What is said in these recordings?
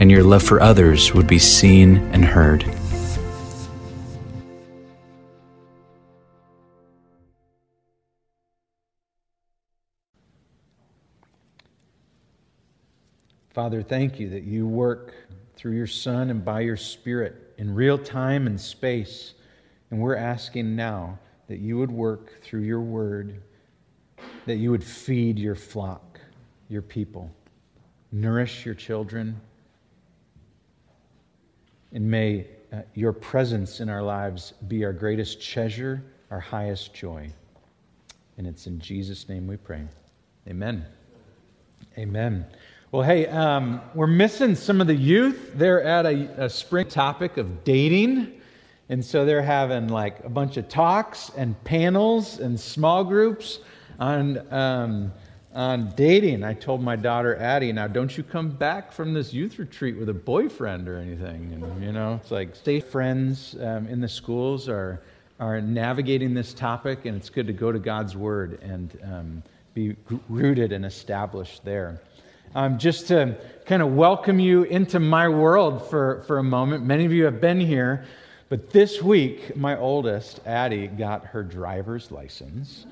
and your love for others would be seen and heard. Father, thank you that you work through your Son and by your Spirit in real time and space. And we're asking now that you would work through your word, that you would feed your flock, your people, nourish your children and may uh, your presence in our lives be our greatest treasure, our highest joy. And it's in Jesus' name we pray. Amen. Amen. Well, hey, um, we're missing some of the youth. They're at a, a spring topic of dating. And so they're having like a bunch of talks and panels and small groups on um, on dating, I told my daughter Addie, now don't you come back from this youth retreat with a boyfriend or anything. And, you know, it's like stay friends um, in the schools are, are navigating this topic, and it's good to go to God's Word and um, be rooted and established there. Um, just to kind of welcome you into my world for, for a moment. Many of you have been here, but this week, my oldest, Addie, got her driver's license.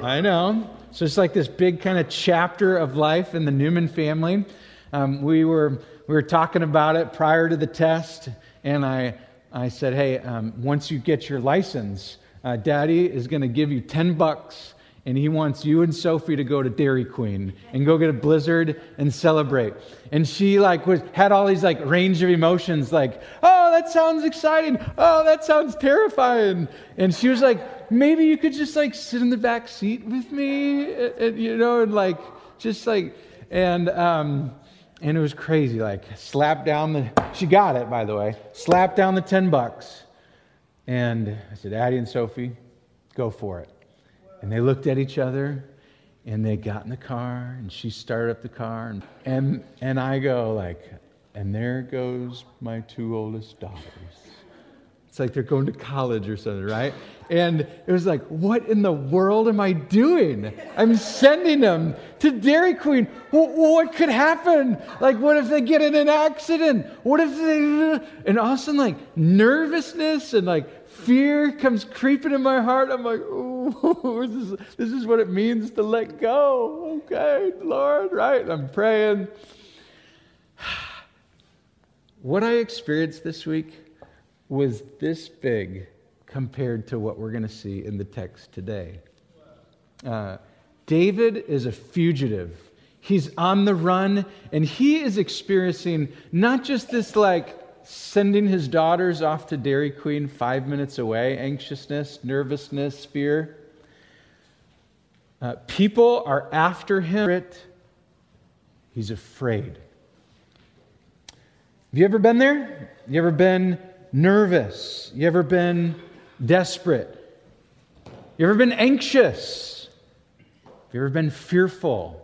I know. So it's like this big kind of chapter of life in the Newman family. Um, we, were, we were talking about it prior to the test, and I, I said, hey, um, once you get your license, uh, Daddy is going to give you 10 bucks, and he wants you and Sophie to go to Dairy Queen and go get a blizzard and celebrate. And she like was had all these like range of emotions, like, oh, that sounds exciting. Oh, that sounds terrifying. And she was like, maybe you could just like sit in the back seat with me, and, and, you know, and like just like, and um, and it was crazy. Like slapped down the, she got it by the way, slapped down the ten bucks, and I said, Addie and Sophie, go for it. And they looked at each other, and they got in the car, and she started up the car, and and and I go like, and there goes my two oldest daughters. It's like they're going to college or something, right? And it was like, what in the world am I doing? I'm sending them to Dairy Queen. what could happen? Like, what if they get in an accident? What if they. And all like, nervousness and like fear comes creeping in my heart. I'm like, oh, this is, this is what it means to let go. Okay, Lord, right? I'm praying. What I experienced this week was this big compared to what we're going to see in the text today. Uh, David is a fugitive. He's on the run, and he is experiencing not just this like sending his daughters off to Dairy Queen five minutes away, anxiousness, nervousness, fear. Uh, people are after him. He's afraid. Have you ever been there? You ever been nervous? You ever been desperate? You ever been anxious? Have you ever been fearful?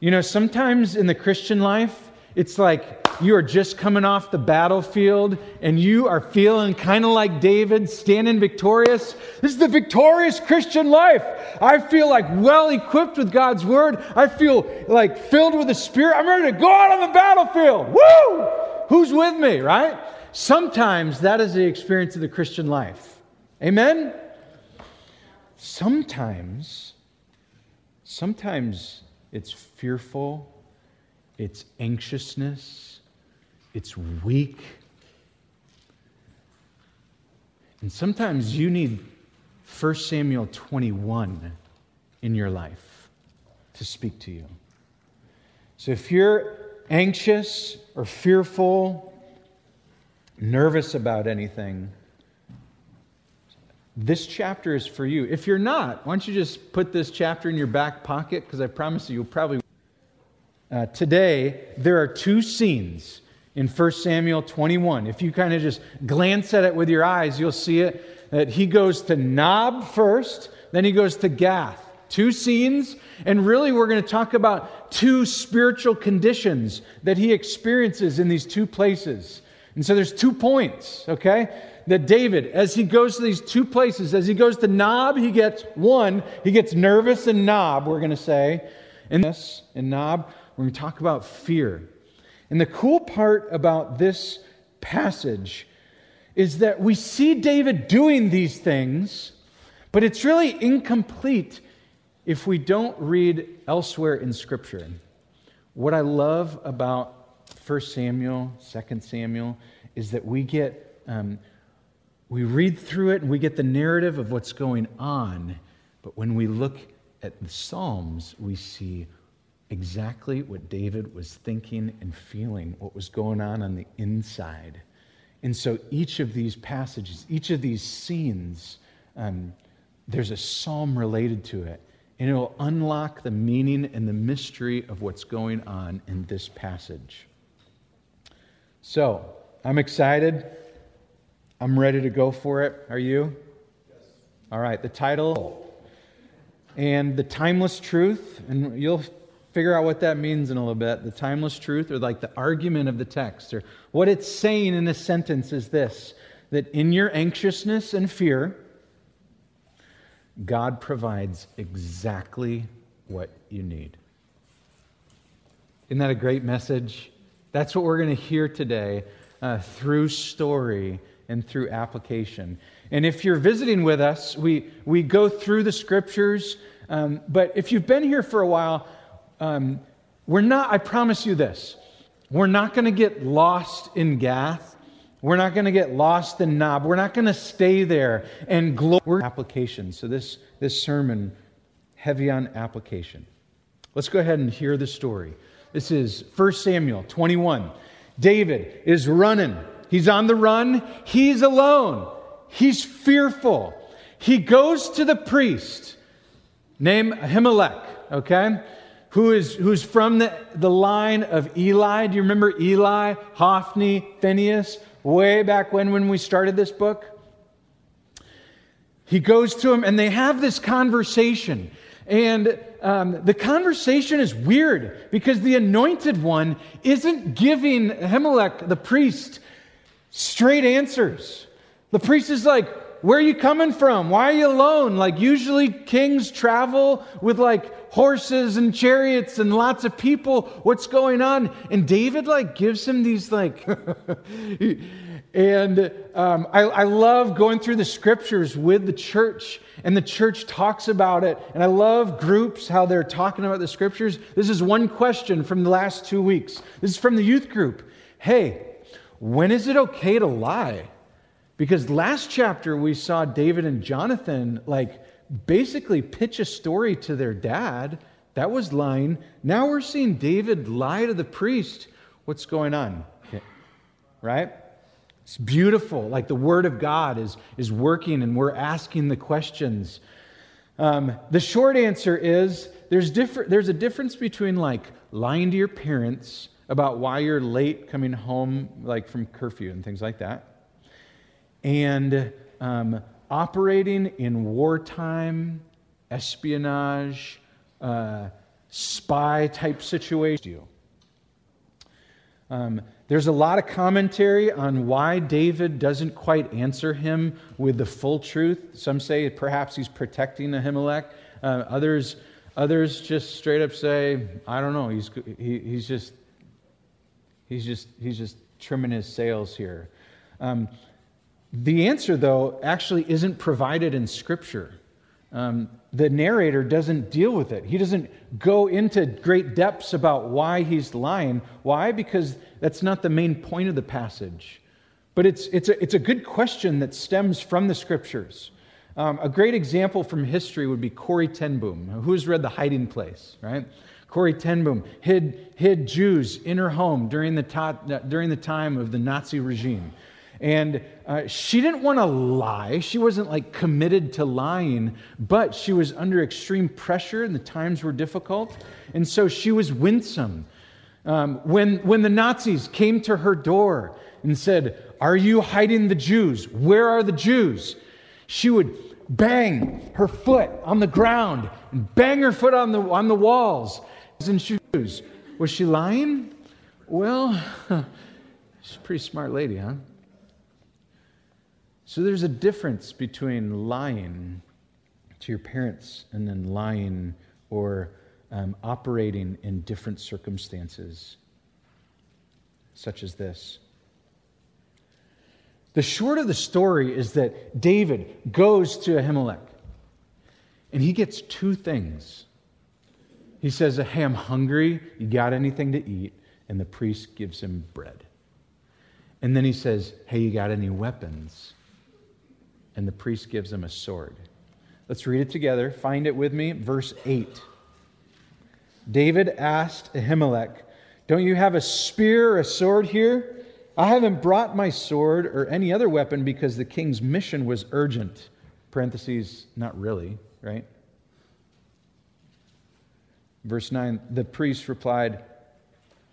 You know, sometimes in the Christian life, it's like you are just coming off the battlefield and you are feeling kind of like David, standing victorious. This is the victorious Christian life. I feel like well equipped with God's word. I feel like filled with the Spirit. I'm ready to go out on the battlefield. Woo! Who's with me, right? Sometimes that is the experience of the Christian life. Amen? Sometimes, sometimes it's fearful, it's anxiousness, it's weak. And sometimes you need 1 Samuel 21 in your life to speak to you. So if you're anxious or fearful, nervous about anything, this chapter is for you. If you're not, why don't you just put this chapter in your back pocket? Because I promise you, you'll probably. Uh, today, there are two scenes. in 1 Samuel 21. If you kind of just glance at it with your eyes, you'll see it that he goes to Nob first, then he goes to Gath. Two scenes, and really we're going to talk about two spiritual conditions that he experiences in these two places. And so there's two points, okay? That David, as he goes to these two places, as he goes to Nob, he gets one, he gets nervous in Nob, we're going to say. In this, in Nob, going to talk about fear. And the cool part about this passage is that we see David doing these things, but it's really incomplete if we don't read elsewhere in Scripture. What I love about 1 Samuel, 2 Samuel, is that we get, um, we read through it and we get the narrative of what's going on. But when we look at the Psalms, we see exactly what David was thinking and feeling, what was going on on the inside. And so each of these passages, each of these scenes, um, there's a psalm related to it. And it will unlock the meaning and the mystery of what's going on in this passage. So, I'm excited. I'm ready to go for it. Are you? Yes. All right, the title and the timeless truth, and you'll figure out what that means in a little bit. The timeless truth, or like the argument of the text, or what it's saying in a sentence is this that in your anxiousness and fear, God provides exactly what you need. Isn't that a great message? That's what we're going to hear today uh, through story and through application. And if you're visiting with us, we, we go through the scriptures. Um, but if you've been here for a while, um, we're not, I promise you this, we're not going to get lost in Gath. We're not going to get lost in Nob. We're not going to stay there and glory application. So this, this sermon, heavy on application. Let's go ahead and hear the story. This is 1 Samuel 21. David is running. He's on the run. He's alone. He's fearful. He goes to the priest named Ahimelech, okay? Who is, who's from the, the line of Eli. Do you remember Eli, Hophni, Phinehas, way back when, when we started this book? He goes to him and they have this conversation. And um, the conversation is weird because the anointed one isn't giving Ahimelech, the priest, straight answers. The priest is like, Where are you coming from? Why are you alone? Like, usually kings travel with like horses and chariots and lots of people. What's going on? And David, like, gives him these, like, And um, I, I, love going through the scriptures with the church, and the church talks about it. And I love groups, how they're talking about the scriptures. This is one question from the last two weeks. This is from the youth group. Hey, when is it okay to lie? Because last chapter we saw David and Jonathan, like, basically pitch a story to their dad. That was lying. Now we're seeing David lie to the priest. What's going on? Okay. Right? It's beautiful. Like the Word of God is, is working and we're asking the questions. Um, the short answer is there's, differ- there's a difference between like lying to your parents about why you're late coming home, like from curfew and things like that, and um, operating in wartime, espionage, uh, spy type situation. Um, there's a lot of commentary on why David doesn't quite answer him with the full truth. Some say perhaps he's protecting Ahimelech. Uh, others, others just straight up say, I don't know. He's, he, he's just he's just he's just trimming his sails here. Um, the answer, though, actually isn't provided in Scripture. Um, the narrator doesn't deal with it. He doesn't go into great depths about why he's lying. Why? Because that's not the main point of the passage. But it's, it's, a, it's a good question that stems from the scriptures. Um, a great example from history would be Corrie ten Boom. Who's read The Hiding Place, right? Corrie ten Boom hid, hid Jews in her home during the, ta- during the time of the Nazi regime. And uh, she didn't want to lie. She wasn't like committed to lying, but she was under extreme pressure and the times were difficult. And so she was winsome. Um, when, when the Nazis came to her door and said, Are you hiding the Jews? Where are the Jews? She would bang her foot on the ground and bang her foot on the, on the walls in shoes. Was she lying? Well, she's a pretty smart lady, huh? So there's a difference between lying to your parents and then lying or um, operating in different circumstances, such as this. The short of the story is that David goes to Ahimelech and he gets two things. He says, Hey, I'm hungry. You got anything to eat? And the priest gives him bread. And then he says, Hey, you got any weapons? And the priest gives him a sword. Let's read it together. Find it with me. Verse 8. David asked Ahimelech, Don't you have a spear or a sword here? I haven't brought my sword or any other weapon because the king's mission was urgent. Parentheses, not really, right? Verse 9 The priest replied,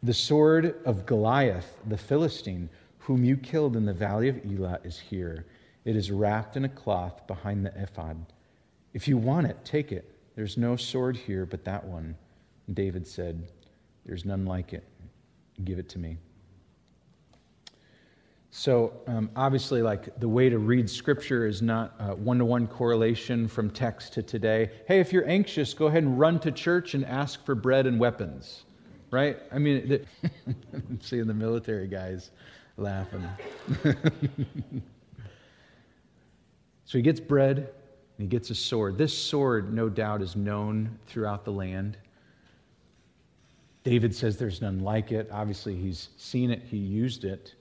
The sword of Goliath, the Philistine, whom you killed in the valley of Elah, is here. It is wrapped in a cloth behind the ephod. If you want it, take it. There's no sword here but that one. And David said, There's none like it. Give it to me. So, um, obviously, like the way to read scripture is not one to one correlation from text to today. Hey, if you're anxious, go ahead and run to church and ask for bread and weapons, right? I mean, the, I'm seeing the military guys laughing. so he gets bread and he gets a sword. This sword, no doubt, is known throughout the land. David says there's none like it. Obviously, he's seen it, he used it.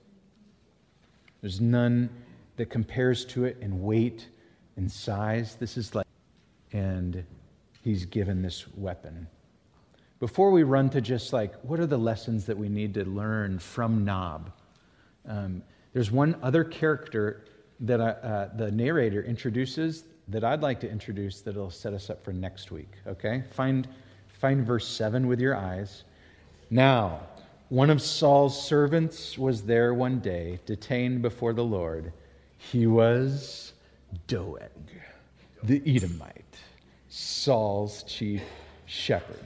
There's none that compares to it in weight and size. This is like, and he's given this weapon. Before we run to just like, what are the lessons that we need to learn from Nob? Um, there's one other character that I, uh, the narrator introduces that I'd like to introduce that'll set us up for next week. Okay? Find, find verse 7 with your eyes. Now, one of Saul's servants was there one day, detained before the Lord. He was Doeg, the Edomite, Saul's chief shepherd.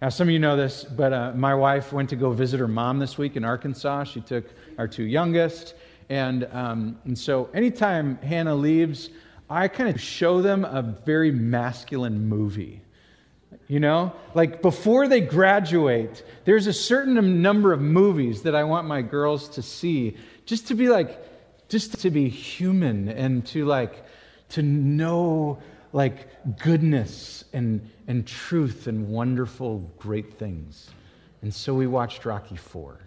Now, some of you know this, but uh, my wife went to go visit her mom this week in Arkansas. She took our two youngest. And, um, and so, anytime Hannah leaves, I kind of show them a very masculine movie. You know, like before they graduate, there's a certain number of movies that I want my girls to see just to be like, just to be human and to like, to know like goodness and, and truth and wonderful, great things. And so we watched Rocky 4.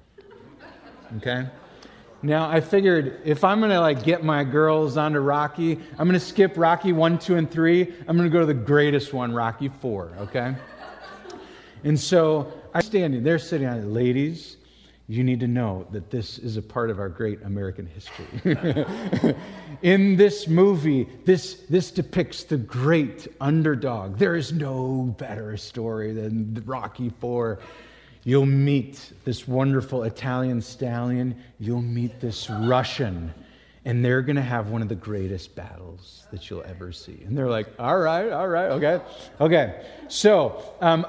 Okay? Now, I figured if I'm to like get my girls onto Rocky, I'm to skip Rocky 1, 2, and 3. I'm to go to the greatest one, Rocky 4, okay? and so I'm standing there sitting on. Ladies, you need to know that this is a part of our great American history. In this movie, this, this depicts the great underdog. There is no better story than Rocky 4 You'll meet this wonderful Italian stallion. You'll meet this Russian. And they're going to have one of the greatest battles that you'll ever see. And they're like, all right, all right, okay. Okay. So um,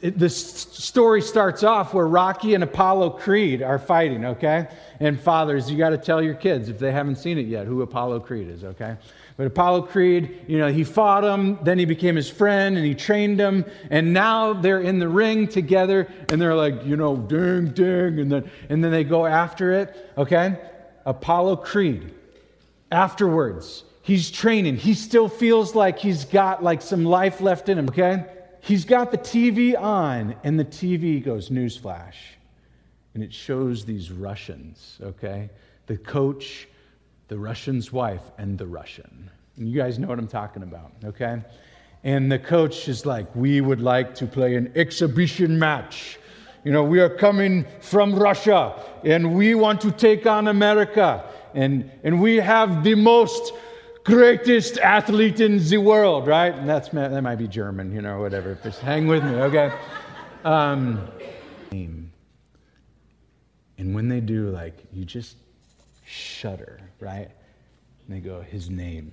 the story starts off where Rocky and Apollo Creed are fighting, okay? And fathers, you got to tell your kids, if they haven't seen it yet, who Apollo Creed is, okay? But Apollo Creed, you know, he fought him, then he became his friend and he trained him, and now they're in the ring together and they're like, you know, ding, ding, and then, and then they go after it, okay? Apollo Creed, afterwards, he's training. He still feels like he's got like some life left in him, okay? He's got the TV on, and the TV goes newsflash. And it shows these Russians, okay? The coach the Russian's wife and the Russian. And you guys know what I'm talking about, okay? And the coach is like, We would like to play an exhibition match. You know, we are coming from Russia and we want to take on America. And, and we have the most greatest athlete in the world, right? And that's, that might be German, you know, whatever. Just hang with me, okay? Um, And when they do, like, you just shudder, right? And they go, His name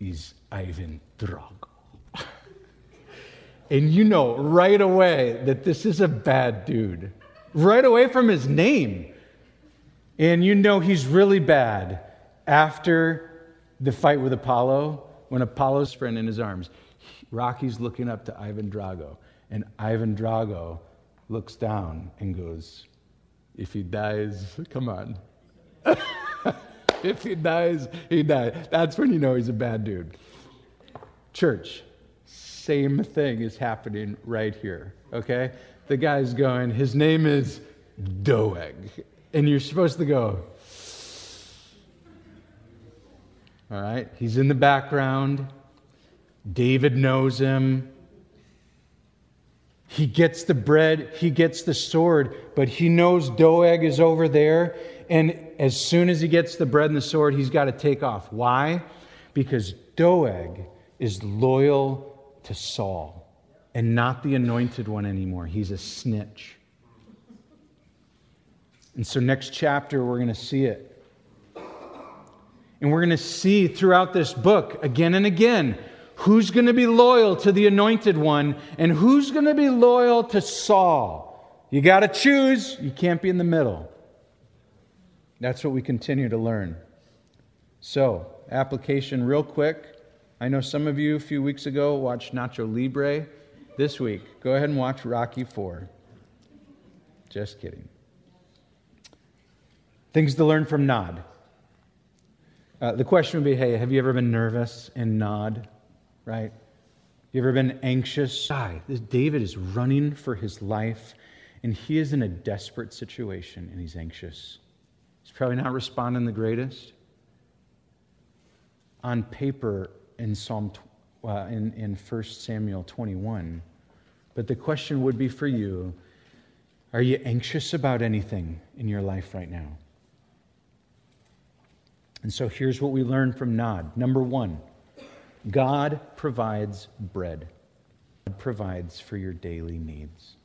is Ivan Drago. and you know right away that this is a bad dude, right away from his name. And you know he's really bad after the fight with Apollo, when Apollo's friend in his arms. Rocky's looking up to Ivan Drago, and Ivan Drago looks down and goes, If he dies, come on. if he dies, he dies. That's when you know he's a bad dude. Church, same thing is happening right here, okay? The guy's going, his name is Doeg. And you're supposed to go, all right? He's in the background. David knows him. He gets the bread, he gets the sword, but he knows Doeg is over there. And as soon as he gets the bread and the sword, he's got to take off. Why? Because Doeg is loyal to Saul and not the anointed one anymore. He's a snitch. And so, next chapter, we're going to see it. And we're going to see throughout this book again and again who's going to be loyal to the anointed one and who's going to be loyal to Saul. You got to choose, you can't be in the middle. That's what we continue to learn. So, application real quick. I know some of you a few weeks ago watched Nacho Libre. This week, go ahead and watch Rocky 4. Just kidding. Things to learn from Nob. Uh, the question would be hey, have you ever been nervous and Nob? Right? You ever been anxious? Die. This David is running for his life, and he is in a desperate situation, and he's anxious. He's probably not responding the greatest. On paper, in Psalm uh, in, in 1 Samuel 21. But the question would be for you are you anxious about anything in your life right now? And so here's what we learn from Nob. Number one, God provides bread, God provides for your daily needs.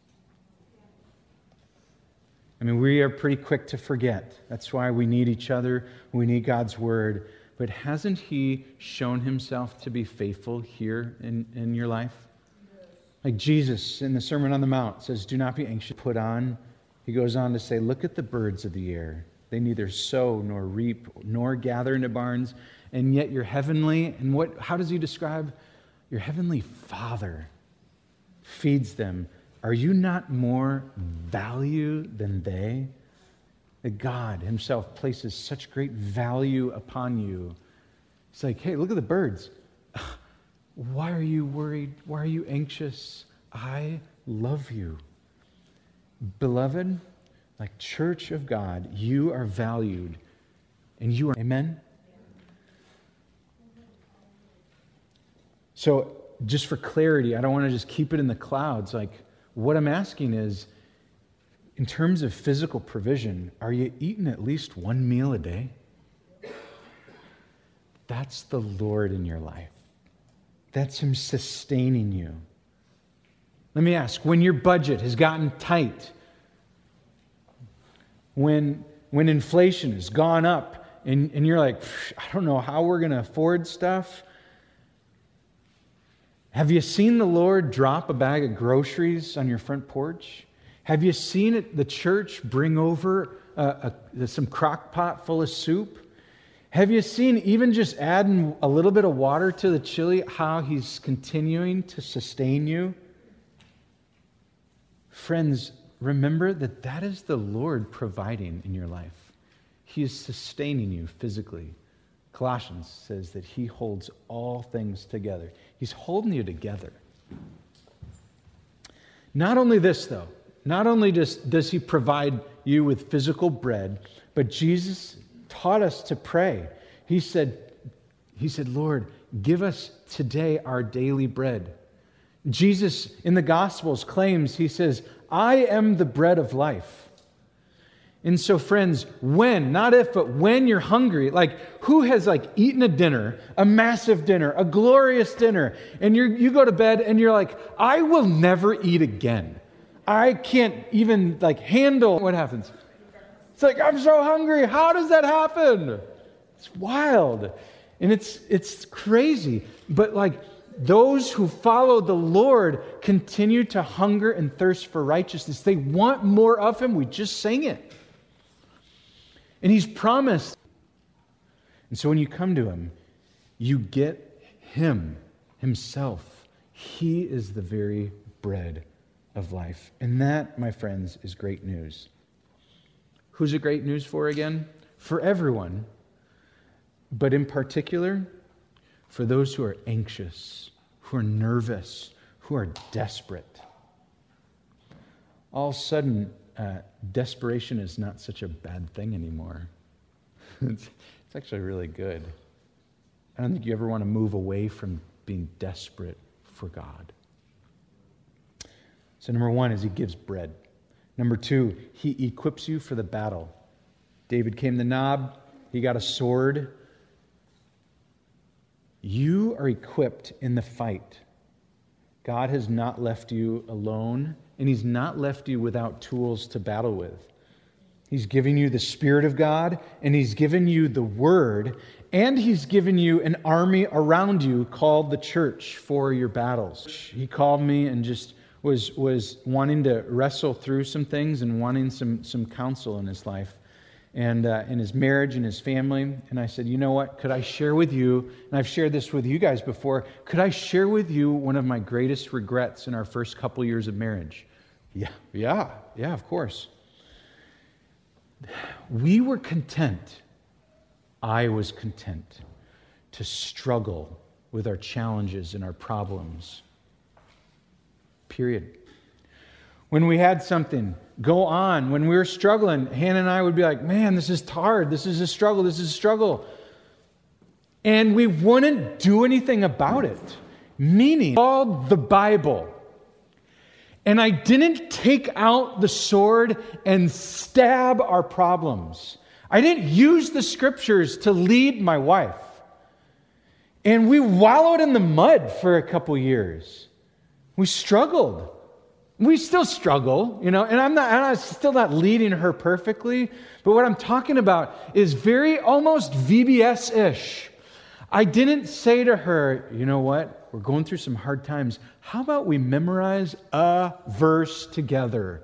I mean, we are pretty quick to forget. That's why we need each other, we need God's word. But hasn't He shown Himself to be faithful here in, in your life? Like Jesus in the Sermon on the Mount says, Do not be anxious, put on. He goes on to say, Look at the birds of the air. They neither sow nor reap nor gather into barns, and yet your heavenly, and what, how does he describe? Your heavenly Father feeds them. Are you not more value than they? That God Himself places such great value upon you. It's like, hey, look at the birds. Why are you worried? Why are you anxious? I love you. Beloved, like church of God, you are valued and you are, amen? So, just for clarity, I don't want to just keep it in the clouds. Like, what I'm asking is, in terms of physical provision, are you eating at least one meal a day? That's the Lord in your life. That's Him sustaining you. Let me ask when your budget has gotten tight, when, when inflation has gone up and, and you're like, I don't know how we're going to afford stuff. Have you seen the Lord drop a bag of groceries on your front porch? Have you seen it, the church bring over a, some crock pot full of soup? Have you seen, even just adding a little bit of water to the chili, how he's continuing to sustain you? Friends, remember that that is the Lord providing in your life. He is sustaining you physically. Colossians says that He holds all things together, He's holding you together. Not only this, though, not only does, does He provide you with physical bread, but Jesus taught us to pray. He said, he said, Lord, give us today our daily bread. Jesus in the Gospels claims, He says, I am the bread of life. And so, friends, when, not if, but when you're hungry, like who has like eaten a dinner, a massive dinner, a glorious dinner, and you you go to bed and you're like, I will never eat again. I can't even like handle what happens. It's like, I'm so hungry. How does that happen? It's wild. And it's, it's crazy. But like, those who follow the Lord continue to hunger and thirst for righteousness. They want more of Him. We just sang it. And He's promised. And so when you come to Him, you get Him, Himself. He is the very bread of life. And that, my friends, is great news. Who's it great news for again? For everyone, but in particular, for those who are anxious, who are nervous, who are desperate. All of a sudden, uh, desperation is not such a bad thing anymore. it's, it's actually really good. I don't think you ever want to move away from being desperate for God. So, number one is he gives bread. Number two, he equips you for the battle. David came to Nob, he got a sword. You are equipped in the fight. God has not left you alone, and He's not left you without tools to battle with. He's given you the Spirit of God, and He's given you the Word, and He's given you an army around you called the church for your battles. He called me and just was, was wanting to wrestle through some things and wanting some, some counsel in his life and uh, in his marriage and his family. And I said, You know what? Could I share with you, and I've shared this with you guys before, could I share with you one of my greatest regrets in our first couple years of marriage? Yeah, yeah, yeah, of course. We were content, I was content to struggle with our challenges and our problems. Period. When we had something go on. When we were struggling, Hannah and I would be like, man, this is hard. This is a struggle. This is a struggle. And we wouldn't do anything about it. Meaning, all the Bible. And I didn't take out the sword and stab our problems. I didn't use the scriptures to lead my wife. And we wallowed in the mud for a couple years. We struggled. We still struggle, you know, and I'm not, I'm still not leading her perfectly, but what I'm talking about is very almost VBS ish. I didn't say to her, you know what, we're going through some hard times. How about we memorize a verse together?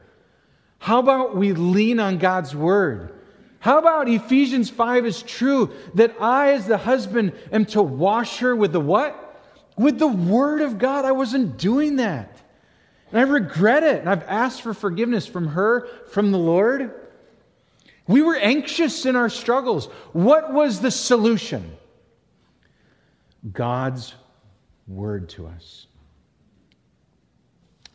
How about we lean on God's word? How about Ephesians 5 is true that I, as the husband, am to wash her with the what? With the word of God. I wasn't doing that. And I regret it. And I've asked for forgiveness from her, from the Lord. We were anxious in our struggles. What was the solution? God's word to us.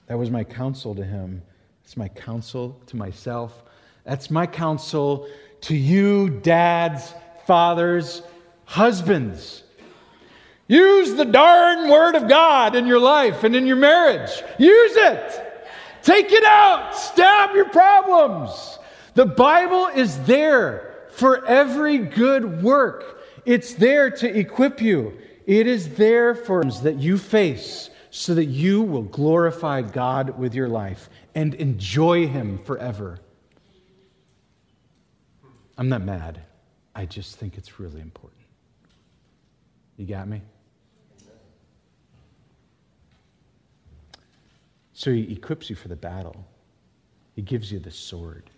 That was my counsel to him. It's my counsel to myself. That's my counsel to you, dads, fathers, husbands. Use the darn word of God in your life and in your marriage. Use it. Take it out. Stab your problems. The Bible is there for every good work. It's there to equip you. It is there for that you face so that you will glorify God with your life and enjoy Him forever. I'm not mad. I just think it's really important. You got me? So he equips you for the battle, he gives you the sword.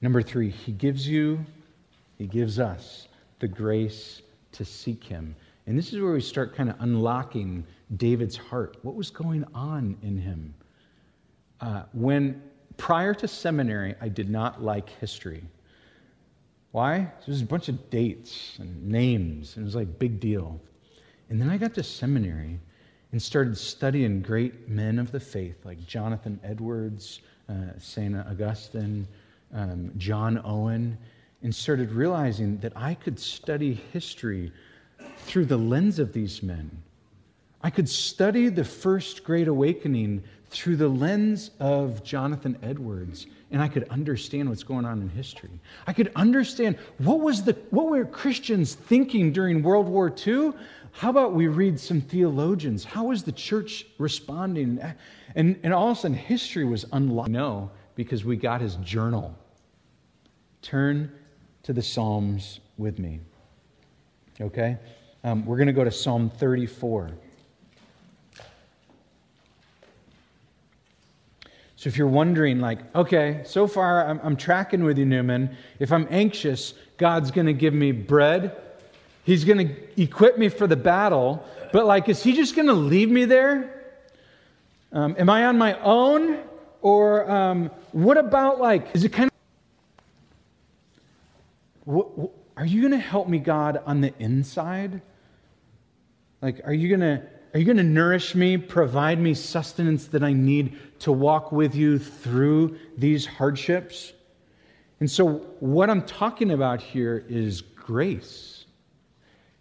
Number three, he gives you, he gives us the grace to seek him. And this is where we start kind of unlocking David's heart. What was going on in him? Uh, when prior to seminary, I did not like history. Why? There was a bunch of dates and names, and it was like big deal. And then I got to seminary, and started studying great men of the faith like Jonathan Edwards, uh, St. Augustine, um, John Owen, and started realizing that I could study history through the lens of these men. I could study the first great awakening through the lens of Jonathan Edwards, and I could understand what's going on in history. I could understand what was the what were Christians thinking during World War II? How about we read some theologians? How was the church responding? And, and all of a sudden, history was unlocked. No, because we got his journal. Turn to the Psalms with me. Okay? Um, we're going to go to Psalm 34. So if you're wondering, like, okay, so far I'm, I'm tracking with you, Newman. If I'm anxious, God's going to give me bread. He's going to equip me for the battle. But, like, is He just going to leave me there? Um, am I on my own? Or um, what about, like, is it kind of. Are you going to help me, God, on the inside? Like, are you going to are you going to nourish me, provide me sustenance that I need to walk with you through these hardships? And so, what I'm talking about here is grace.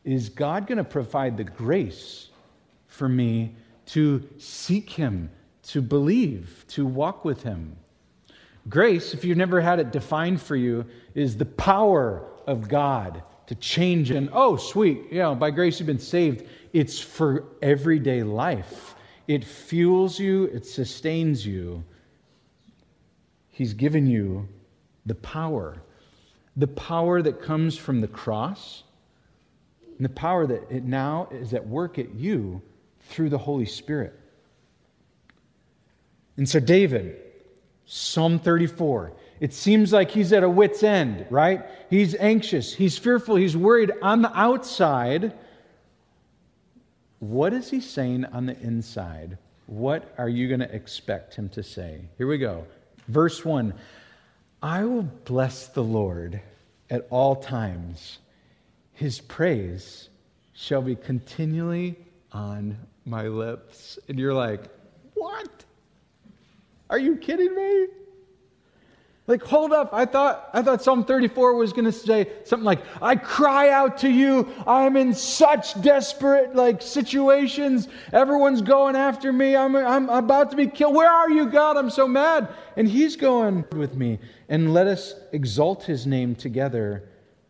Is God going to provide the grace for me to seek Him, to believe, to walk with Him? Grace, if you've never had it defined for you, is the power of God to change. And oh, sweet, you know, by grace you've been saved it's for everyday life. It fuels you, it sustains you. He's given you the power, the power that comes from the cross, and the power that it now is at work at you through the Holy Spirit. And so, David, Psalm 34, it seems like he's at a wit's end, right? He's anxious, he's fearful, he's worried on the outside what is he saying on the inside? What are you going to expect him to say? Here we go. Verse 1 I will bless the Lord at all times, his praise shall be continually on my lips. And you're like, What? Are you kidding me? Like, hold up. I thought, I thought Psalm 34 was going to say something like, I cry out to you. I am in such desperate, like, situations. Everyone's going after me. I'm, I'm about to be killed. Where are you, God? I'm so mad. And he's going with me. And let us exalt his name together.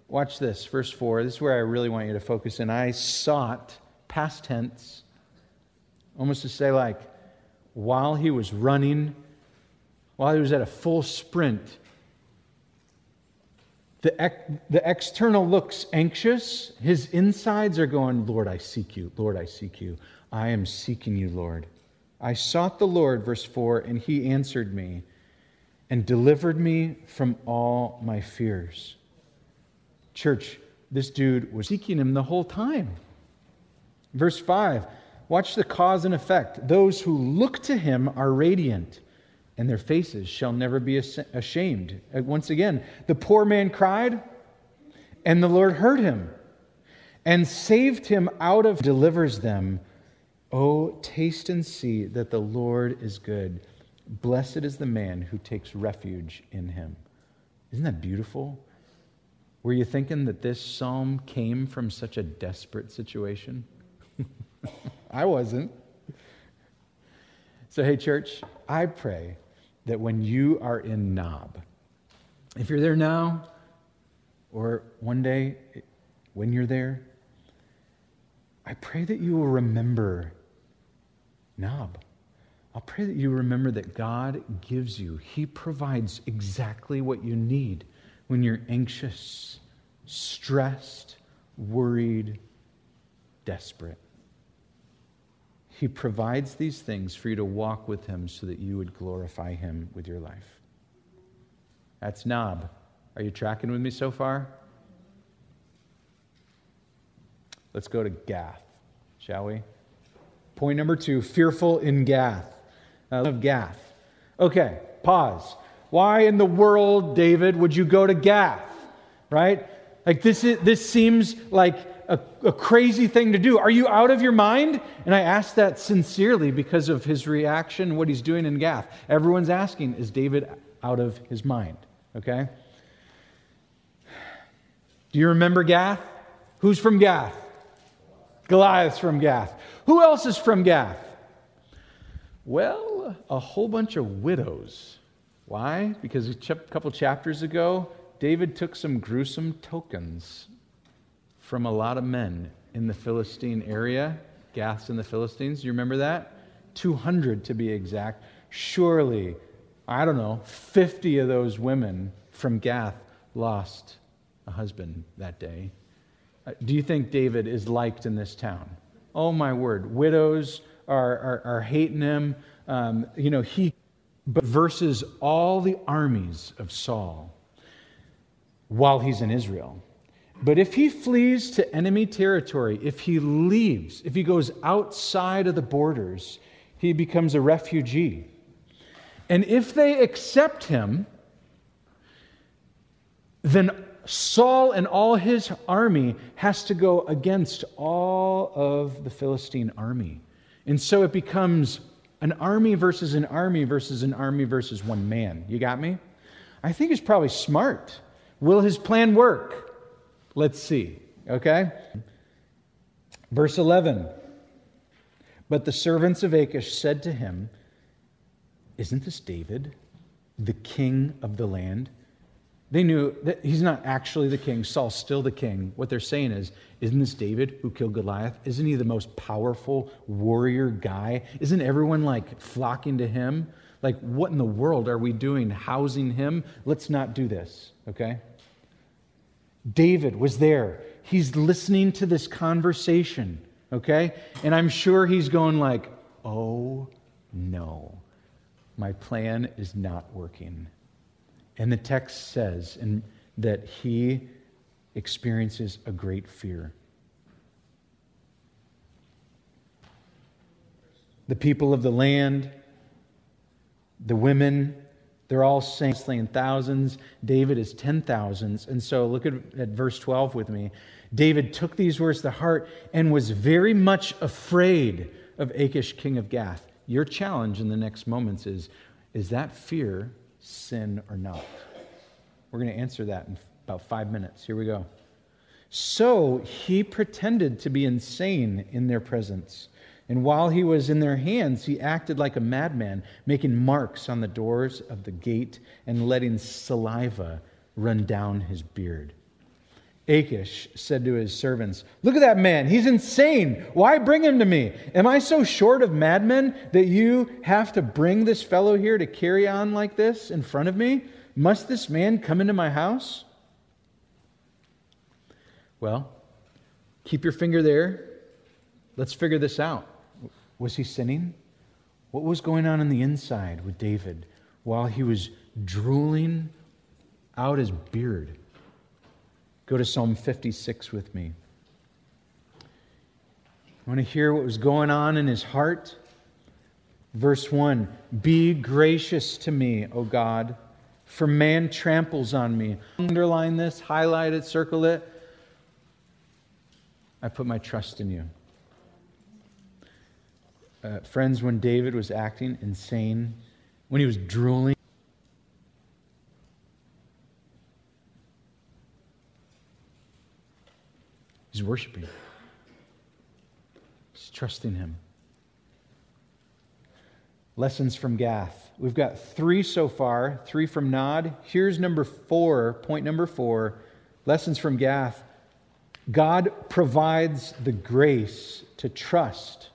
Watch this, verse 4. This is where I really want you to focus in. I sought, past tense, almost to say, like, while he was running, while he was at a full sprint. The, ex- the external looks anxious. His insides are going, Lord, I seek you. Lord, I seek you. I am seeking you, Lord. I sought the Lord, verse 4, and he answered me and delivered me from all my fears. Church, this dude was seeking him the whole time. Verse 5, watch the cause and effect. Those who look to him are radiant and their faces shall never be ashamed. Uh, once again, the poor man cried, and the Lord heard him and saved him out of delivers them. Oh, taste and see that the Lord is good. Blessed is the man who takes refuge in him. Isn't that beautiful? Were you thinking that this psalm came from such a desperate situation? I wasn't. So, hey, church, I pray that when you are in Nob, if you're there now, or one day when you're there, I pray that you will remember Nob. I'll pray that you remember that God gives you, He provides exactly what you need when you're anxious, stressed, worried, desperate. He provides these things for you to walk with Him so that you would glorify Him with your life. That's Nob. Are you tracking with me so far? Let's go to Gath, shall we? Point number two fearful in Gath. Love Gath. Okay, pause. Why in the world, David, would you go to Gath? Right? Like this, is, this seems like a, a, crazy thing to do. Are you out of your mind? And I ask that sincerely because of his reaction, what he's doing in Gath. Everyone's asking, is David out of his mind? Okay? Do you remember Gath? Who's from Gath? Goliath's from Gath. Who else is from Gath? Well, a whole bunch of widows. Why? Because a couple chapters ago, David took some gruesome tokens from a lot of men in the Philistine area, Gaths and the Philistines. You remember that? 200 to be exact. Surely I don't know, 50 of those women from Gath lost a husband that day. Uh, do you think David is liked in this town? Oh, my word. Widows are, are, are hating him. Um, you know, he but versus all the armies of Saul while he's in Israel. But if he flees to enemy territory, if he leaves, if he goes outside of the borders, he becomes a refugee. And if they accept him, then Saul and all his army has to go against all of the Philistine army. And so it becomes an army versus an army versus an army versus one man. You got me? I think he's probably smart. Will his plan work? Let's see. Okay? Verse 11. But the servants of Achish said to him, Isn't this David, the king of the land? They knew that he's not actually the king. Saul's still the king. What they're saying is, isn't this David who killed Goliath? Isn't he the most powerful warrior guy? Isn't everyone like flocking to him? Like, what in the world are we doing housing him? Let's not do this, okay? David was there. He's listening to this conversation, okay? And I'm sure he's going like, "Oh no. My plan is not working." And the text says and that he experiences a great fear. The people of the land, the women, they're all saying, slaying thousands. David is ten thousands. And so look at, at verse 12 with me. David took these words to heart and was very much afraid of Achish, king of Gath. Your challenge in the next moments is is that fear sin or not? We're going to answer that in about five minutes. Here we go. So he pretended to be insane in their presence. And while he was in their hands, he acted like a madman, making marks on the doors of the gate and letting saliva run down his beard. Achish said to his servants, Look at that man. He's insane. Why bring him to me? Am I so short of madmen that you have to bring this fellow here to carry on like this in front of me? Must this man come into my house? Well, keep your finger there. Let's figure this out. Was he sinning? What was going on on the inside with David while he was drooling out his beard? Go to Psalm 56 with me. I want to hear what was going on in his heart. Verse 1 Be gracious to me, O God, for man tramples on me. Underline this, highlight it, circle it. I put my trust in you. Uh, friends, when David was acting insane, when he was drooling, He's worshiping. He's trusting Him. Lessons from Gath. We've got three so far, three from Nob. Here's number four, point number four lessons from Gath. God provides the grace to trust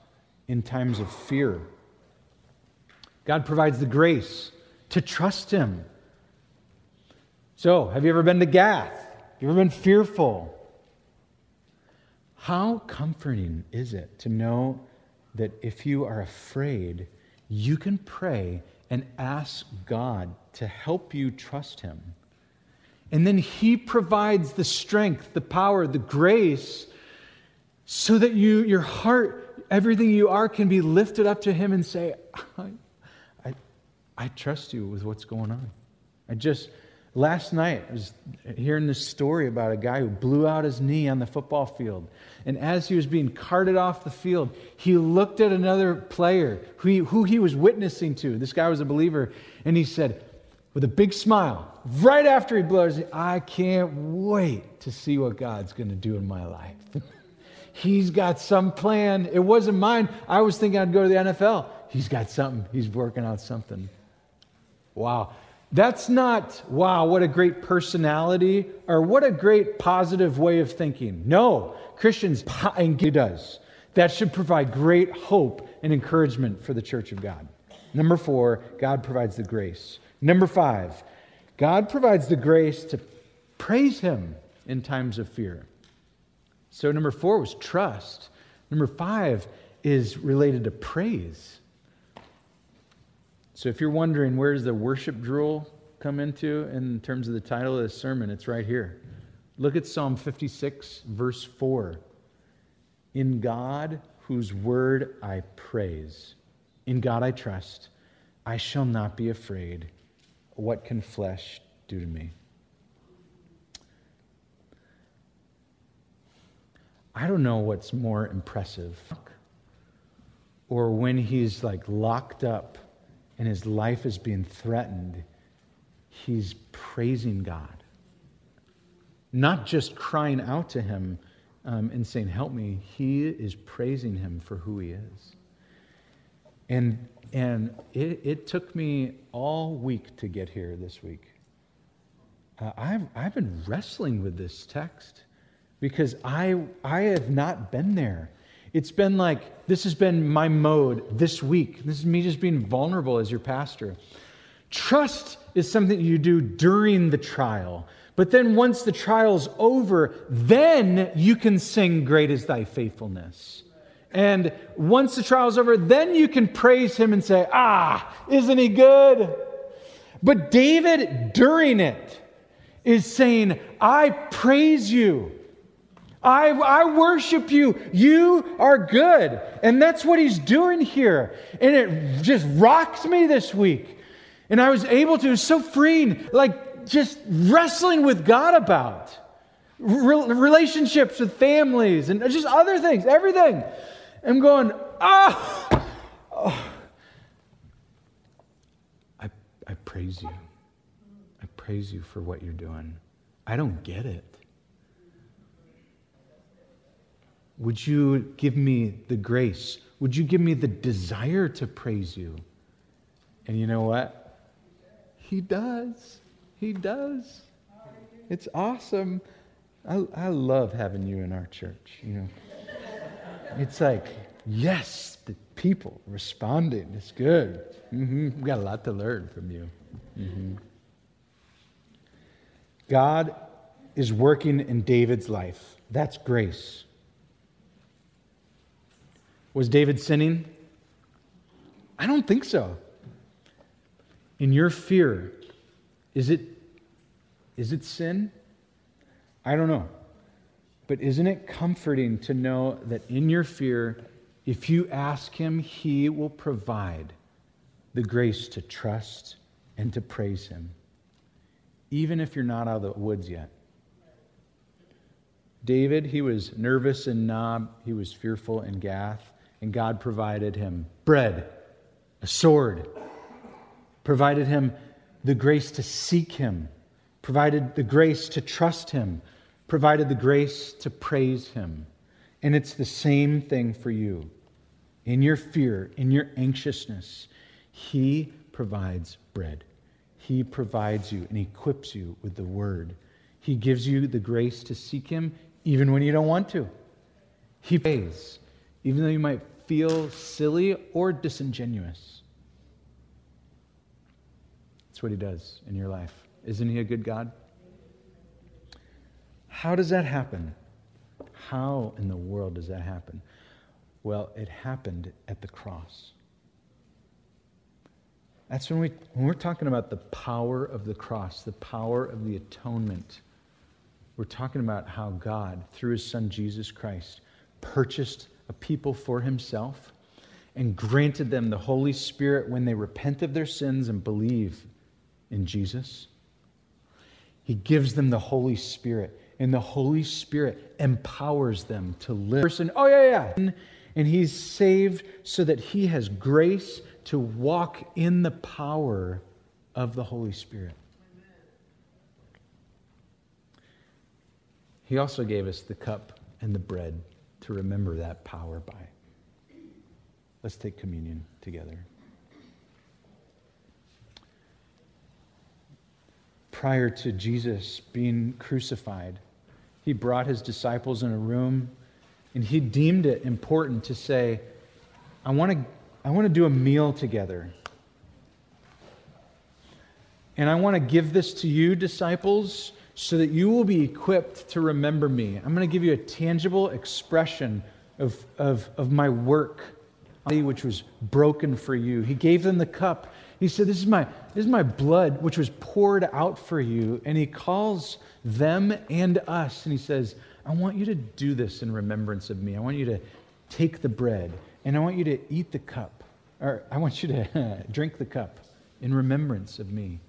in times of fear. God provides the grace to trust Him. So, have you ever been to Gath? Have you ever been fearful? How comforting is it to know that if you are afraid, you can pray and ask God to help you trust Him? And then He provides the strength, the power, the grace so that you, your heart, everything you are, can be lifted up to Him and say, I, I, I trust you with what's going on. I just Last night, I was hearing this story about a guy who blew out his knee on the football field. And as he was being carted off the field, he looked at another player who he, who he was witnessing to. This guy was a believer. And he said, with a big smile, right after he knee, I can't wait to see what God's going to do in my life. He's got some plan. It wasn't mine. I was thinking I'd go to the NFL. He's got something. He's working out something. Wow. That's not, wow, what a great personality or what a great positive way of thinking. No, Christians, and he does. That should provide great hope and encouragement for the church of God. Number four, God provides the grace. Number five, God provides the grace to praise Him in times of fear. So, number four was trust. Number five is related to praise. So, if you're wondering where does the worship drool come into in terms of the title of the sermon, it's right here. Look at Psalm 56, verse 4. In God, whose word I praise, in God I trust, I shall not be afraid. What can flesh do to me? I don't know what's more impressive. Or when he's like locked up and his life is being threatened, he's praising God. Not just crying out to him um, and saying, Help me. He is praising him for who he is. And, and it, it took me all week to get here this week. Uh, I've, I've been wrestling with this text because I, I have not been there. It's been like, this has been my mode this week. This is me just being vulnerable as your pastor. Trust is something you do during the trial. But then once the trial's over, then you can sing, Great is thy faithfulness. And once the trial's over, then you can praise him and say, Ah, isn't he good? But David, during it, is saying, I praise you. I, I worship you. You are good. And that's what he's doing here. And it just rocks me this week. And I was able to, it was so freeing, like just wrestling with God about Re- relationships with families and just other things, everything. I'm going, ah! Oh. I, I praise you. I praise you for what you're doing. I don't get it. Would you give me the grace? Would you give me the desire to praise you? And you know what? He does. He does. It's awesome. I, I love having you in our church. You know, it's like, yes, the people responding. It's good. Mm-hmm. We've got a lot to learn from you. Mm-hmm. God is working in David's life. That's grace. Was David sinning? I don't think so. In your fear, is it, is it sin? I don't know. But isn't it comforting to know that in your fear, if you ask Him, He will provide the grace to trust and to praise Him, even if you're not out of the woods yet? David, he was nervous in Nob, he was fearful in Gath and God provided him bread, a sword, provided him the grace to seek him, provided the grace to trust him, provided the grace to praise him. And it's the same thing for you. In your fear, in your anxiousness, he provides bread. He provides you and equips you with the word. He gives you the grace to seek him even when you don't want to. He pays even though you might feel silly or disingenuous. That's what He does in your life. Isn't He a good God? How does that happen? How in the world does that happen? Well, it happened at the cross. That's when, we, when we're talking about the power of the cross, the power of the atonement. We're talking about how God, through his son Jesus Christ, purchased a people for himself and granted them the Holy Spirit when they repent of their sins and believe in Jesus. He gives them the Holy Spirit, and the Holy Spirit empowers them to live. Oh yeah, yeah. And he's saved so that he has grace to walk in the power of the Holy Spirit. He also gave us the cup and the bread to remember that power by. Let's take communion together. Prior to Jesus being crucified, he brought his disciples in a room and he deemed it important to say, I want to, I want to do a meal together. And I want to give this to you, disciples, so that you will be equipped to remember me. I'm going to give you a tangible expression of, of, of my work, which was broken for you. He gave them the cup. He said, this is, my, this is my blood, which was poured out for you. And he calls them and us, and he says, I want you to do this in remembrance of me. I want you to take the bread, and I want you to eat the cup, or I want you to drink the cup in remembrance of me.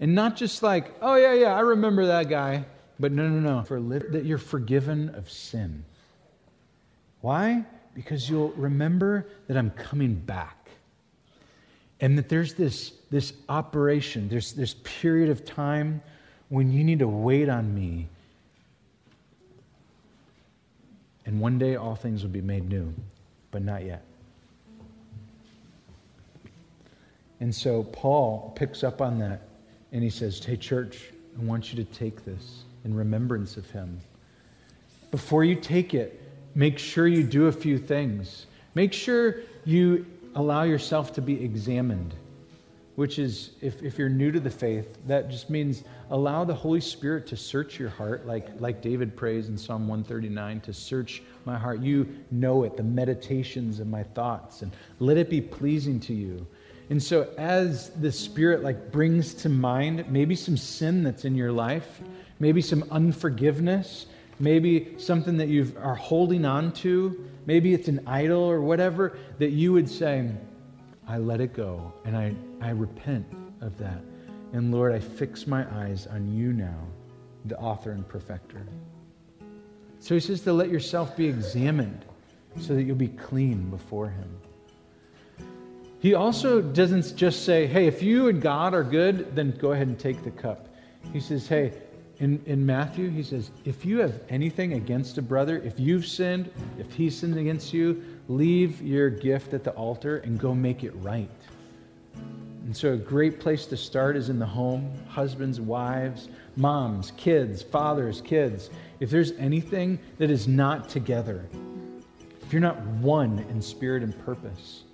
And not just like, oh, yeah, yeah, I remember that guy. But no, no, no. For that you're forgiven of sin. Why? Because you'll remember that I'm coming back. And that there's this, this operation, there's this period of time when you need to wait on me. And one day all things will be made new, but not yet. And so Paul picks up on that and he says, Hey, church, I want you to take this in remembrance of him. Before you take it, make sure you do a few things. Make sure you allow yourself to be examined, which is, if, if you're new to the faith, that just means allow the Holy Spirit to search your heart, like, like David prays in Psalm 139 to search my heart. You know it, the meditations of my thoughts, and let it be pleasing to you. And so as the Spirit like brings to mind maybe some sin that's in your life, maybe some unforgiveness, maybe something that you are holding on to, maybe it's an idol or whatever, that you would say, I let it go and I, I repent of that. And Lord, I fix my eyes on you now, the author and perfecter. So he says to let yourself be examined so that you'll be clean before him. He also doesn't just say, hey, if you and God are good, then go ahead and take the cup. He says, hey, in, in Matthew, he says, if you have anything against a brother, if you've sinned, if he sinned against you, leave your gift at the altar and go make it right. And so, a great place to start is in the home husbands, wives, moms, kids, fathers, kids. If there's anything that is not together, if you're not one in spirit and purpose,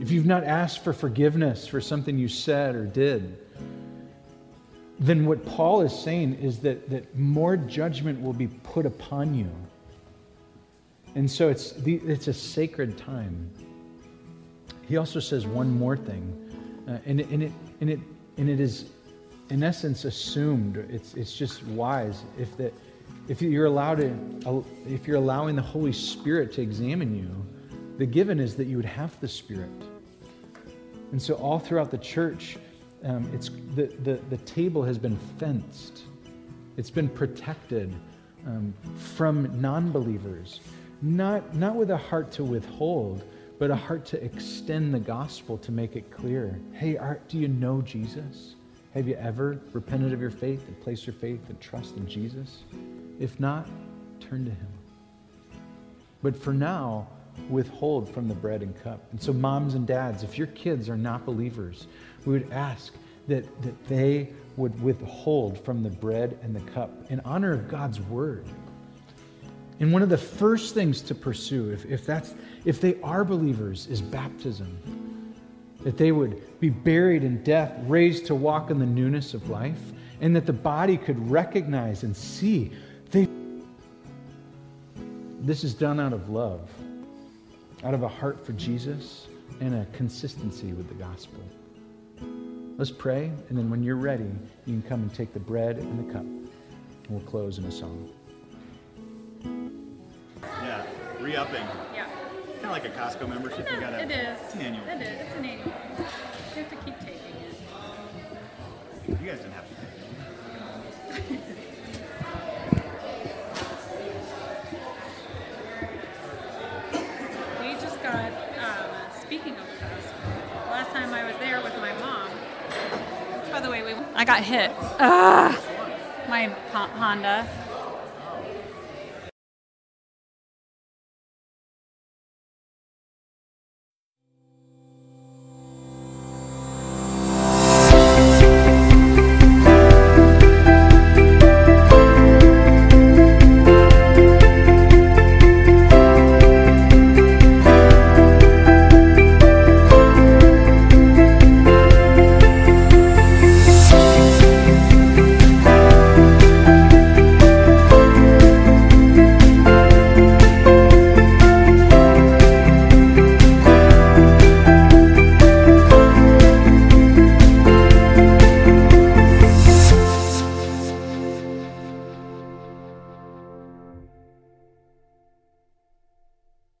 if you've not asked for forgiveness for something you said or did, then what Paul is saying is that, that more judgment will be put upon you. And so it's, the, it's a sacred time. He also says one more thing, uh, and, and, it, and, it, and it is, in essence, assumed. It's, it's just wise. If, the, if you're allowed to, if you're allowing the Holy Spirit to examine you, the given is that you would have the Spirit. And so, all throughout the church, um, it's, the, the, the table has been fenced, it's been protected um, from non believers, not, not with a heart to withhold, but a heart to extend the gospel to make it clear. Hey, are, do you know Jesus? Have you ever repented of your faith and placed your faith and trust in Jesus? If not, turn to him. But for now, withhold from the bread and cup. And so, moms and dads, if your kids are not believers, we would ask that, that they would withhold from the bread and the cup in honor of God's word. And one of the first things to pursue, if, if, that's, if they are believers, is baptism. That they would be buried in death, raised to walk in the newness of life, and that the body could recognize and see they, this is done out of love out of a heart for Jesus and a consistency with the gospel. Let's pray, and then when you're ready, you can come and take the bread and the cup. And we'll close in a song. Yeah, re upping. Yeah. Kind of like a Costco membership. you gotta, it is. It's an annual. It is. It's an annual. You have to keep taking got hit. Ugh. My Honda